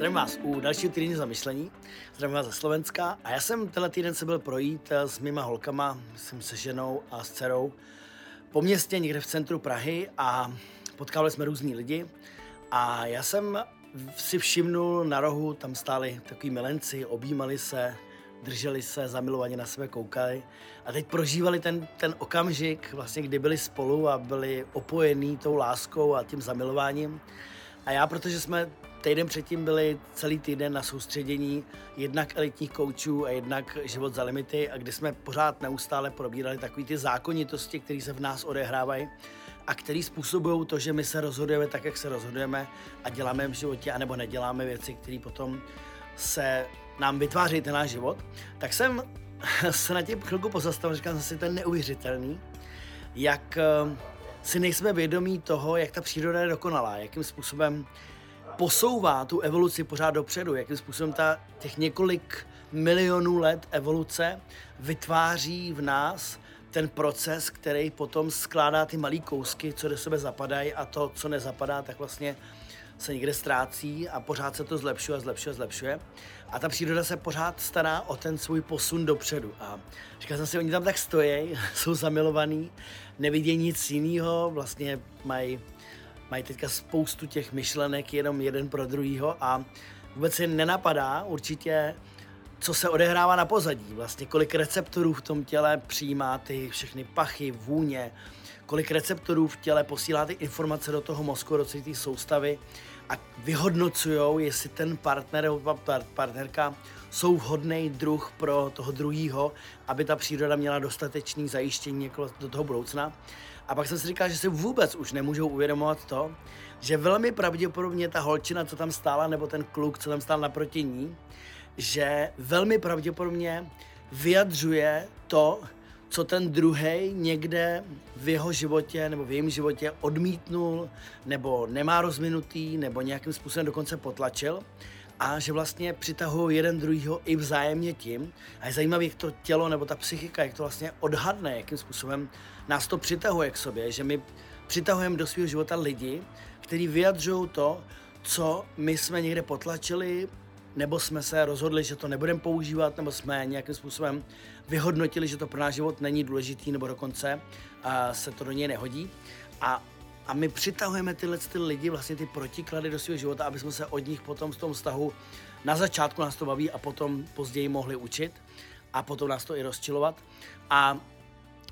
Zdravím vás u dalšího týdne zamyšlení. Zdravím vás ze Slovenska. A já jsem tenhle týden se byl projít eh, s mýma holkama, jsem se ženou a s dcerou po městě někde v centru Prahy a potkávali jsme různý lidi. A já jsem si všimnul na rohu, tam stáli takový milenci, objímali se, drželi se, zamilovaně na sebe koukali a teď prožívali ten, ten okamžik, vlastně, kdy byli spolu a byli opojení tou láskou a tím zamilováním. A já, protože jsme týden předtím byli celý týden na soustředění jednak elitních koučů a jednak život za limity. A kde jsme pořád neustále probírali takové ty zákonitosti, které se v nás odehrávají a které způsobují to, že my se rozhodujeme tak, jak se rozhodujeme a děláme v životě, anebo neděláme věci, které potom se nám vytváří ten náš život, tak jsem se na tím chvilku pozastavil, říkal jsem si, to je neuvěřitelný, jak eh, si nejsme vědomí toho, jak ta příroda je dokonalá, jakým způsobem posouvá tu evoluci pořád dopředu, jakým způsobem ta, těch několik milionů let evoluce vytváří v nás ten proces, který potom skládá ty malé kousky, co do sebe zapadají a to, co nezapadá, tak vlastně se někde ztrácí a pořád se to zlepšuje, zlepšuje, zlepšuje. A ta příroda se pořád stará o ten svůj posun dopředu. A říkal jsem si, oni tam tak stojí, jsou zamilovaní, nevidí nic jiného, vlastně mají mají teďka spoustu těch myšlenek jenom jeden pro druhýho a vůbec si nenapadá určitě, co se odehrává na pozadí. Vlastně kolik receptorů v tom těle přijímá ty všechny pachy, vůně, kolik receptorů v těle posílá ty informace do toho mozku, do té soustavy a vyhodnocují, jestli ten partner nebo partnerka jsou vhodný druh pro toho druhého, aby ta příroda měla dostatečný zajištění jako do toho budoucna. A pak jsem si říkal, že si vůbec už nemůžou uvědomovat to, že velmi pravděpodobně ta holčina, co tam stála, nebo ten kluk, co tam stál naproti ní, že velmi pravděpodobně vyjadřuje to, co ten druhý někde v jeho životě nebo v jejím životě odmítnul, nebo nemá rozvinutý, nebo nějakým způsobem dokonce potlačil a že vlastně přitahují jeden druhýho i vzájemně tím. A je zajímavé, jak to tělo nebo ta psychika, jak to vlastně odhadne, jakým způsobem nás to přitahuje k sobě, že my přitahujeme do svého života lidi, kteří vyjadřují to, co my jsme někde potlačili, nebo jsme se rozhodli, že to nebudeme používat, nebo jsme nějakým způsobem vyhodnotili, že to pro náš život není důležitý, nebo dokonce a se to do něj nehodí. A a my přitahujeme tyhle ty lidi, vlastně ty protiklady do svého života, aby jsme se od nich potom v tom vztahu na začátku nás to baví a potom později mohli učit a potom nás to i rozčilovat. A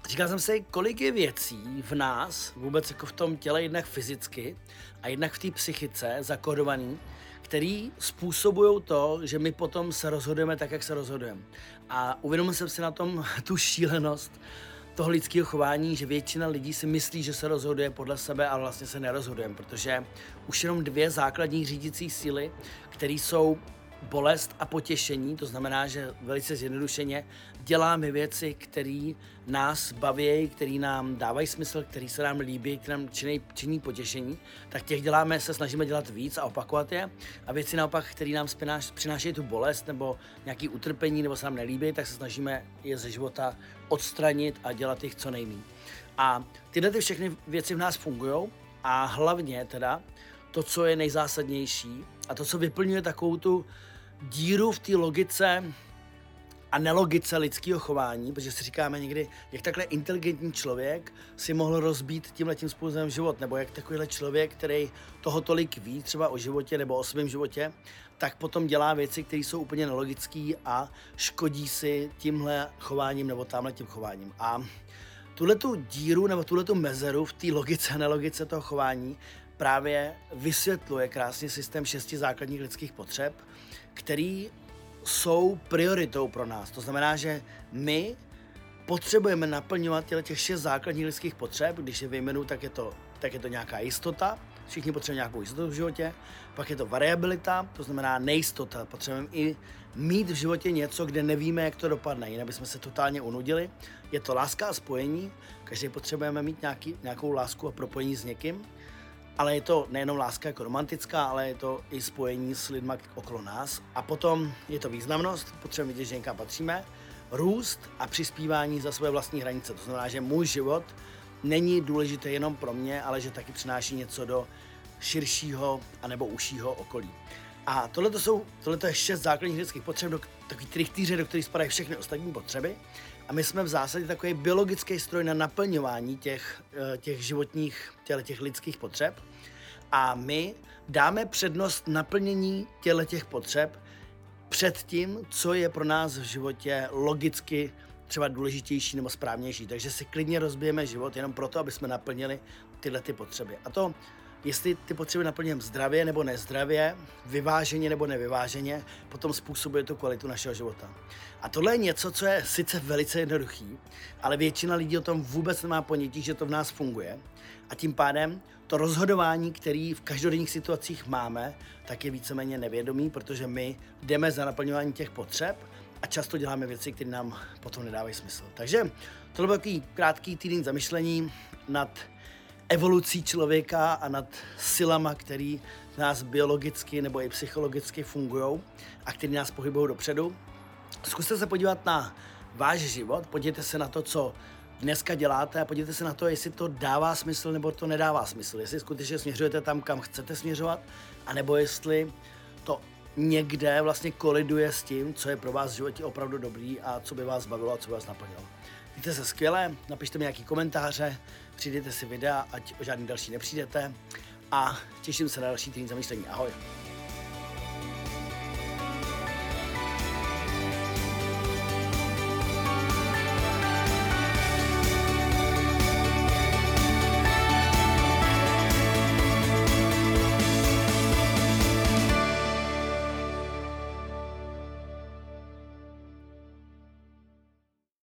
říkal jsem si, kolik je věcí v nás, vůbec jako v tom těle, jednak fyzicky a jednak v té psychice zakodovaný, který způsobují to, že my potom se rozhodujeme tak, jak se rozhodujeme. A uvědomil jsem si na tom tu šílenost, toho lidského chování, že většina lidí si myslí, že se rozhoduje podle sebe, ale vlastně se nerozhodujeme, protože už jenom dvě základní řídící síly, které jsou bolest a potěšení, to znamená, že velice zjednodušeně děláme věci, které nás baví, které nám dávají smysl, které se nám líbí, které nám činí, činí potěšení, tak těch děláme, se snažíme dělat víc a opakovat je. A věci naopak, které nám spináš, přinášejí tu bolest nebo nějaký utrpení nebo se nám nelíbí, tak se snažíme je ze života odstranit a dělat jich co nejméně. A tyhle ty všechny věci v nás fungují a hlavně teda to, co je nejzásadnější a to, co vyplňuje takovou tu díru v té logice a nelogice lidského chování, protože si říkáme někdy, jak takhle inteligentní člověk si mohl rozbít tímhle tím způsobem život, nebo jak takovýhle člověk, který toho tolik ví, třeba o životě nebo o svém životě, tak potom dělá věci, které jsou úplně nelogické a škodí si tímhle chováním nebo tamhle tím chováním. A tuhle tu díru nebo tuhle tu mezeru v té logice a nelogice toho chování právě vysvětluje krásně systém šesti základních lidských potřeb, který jsou prioritou pro nás. To znamená, že my potřebujeme naplňovat těch šest základních lidských potřeb. Když je vyjmenu, tak je to, tak je to nějaká jistota. Všichni potřebují nějakou jistotu v životě. Pak je to variabilita, to znamená nejistota. Potřebujeme i mít v životě něco, kde nevíme, jak to dopadne, jinak bychom se totálně unudili. Je to láska a spojení. Každý potřebujeme mít nějaký, nějakou lásku a propojení s někým ale je to nejenom láska jako romantická, ale je to i spojení s lidmi okolo nás. A potom je to významnost, potřebujeme vidět, že někam patříme, růst a přispívání za své vlastní hranice. To znamená, že můj život není důležitý jenom pro mě, ale že taky přináší něco do širšího anebo užšího okolí. A tohle jsou, tohle je šest základních lidských potřeb, do takový trichtýře, do kterých spadají všechny ostatní potřeby. A my jsme v zásadě takový biologický stroj na naplňování těch, eh, těch životních, těle těch lidských potřeb. A my dáme přednost naplnění těle těch potřeb před tím, co je pro nás v životě logicky třeba důležitější nebo správnější. Takže si klidně rozbijeme život jenom proto, aby jsme naplnili tyhle ty potřeby. A to, jestli ty potřeby naplňujeme zdravě nebo nezdravě, vyváženě nebo nevyváženě, potom způsobuje tu kvalitu našeho života. A tohle je něco, co je sice velice jednoduchý, ale většina lidí o tom vůbec nemá ponětí, že to v nás funguje. A tím pádem to rozhodování, který v každodenních situacích máme, tak je víceméně nevědomý, protože my jdeme za naplňování těch potřeb a často děláme věci, které nám potom nedávají smysl. Takže to byl takový krátký týden zamyšlení nad evolucí člověka a nad silama, který nás biologicky nebo i psychologicky fungují a který nás pohybují dopředu. Zkuste se podívat na váš život, podívejte se na to, co dneska děláte a podívejte se na to, jestli to dává smysl nebo to nedává smysl. Jestli skutečně směřujete tam, kam chcete směřovat, anebo jestli to někde vlastně koliduje s tím, co je pro vás v životě opravdu dobrý a co by vás bavilo a co by vás naplnilo. Mějte se skvěle, napište mi nějaký komentáře, přijdete si videa, ať o žádný další nepřijdete a těším se na další týden zamýšlení. Ahoj!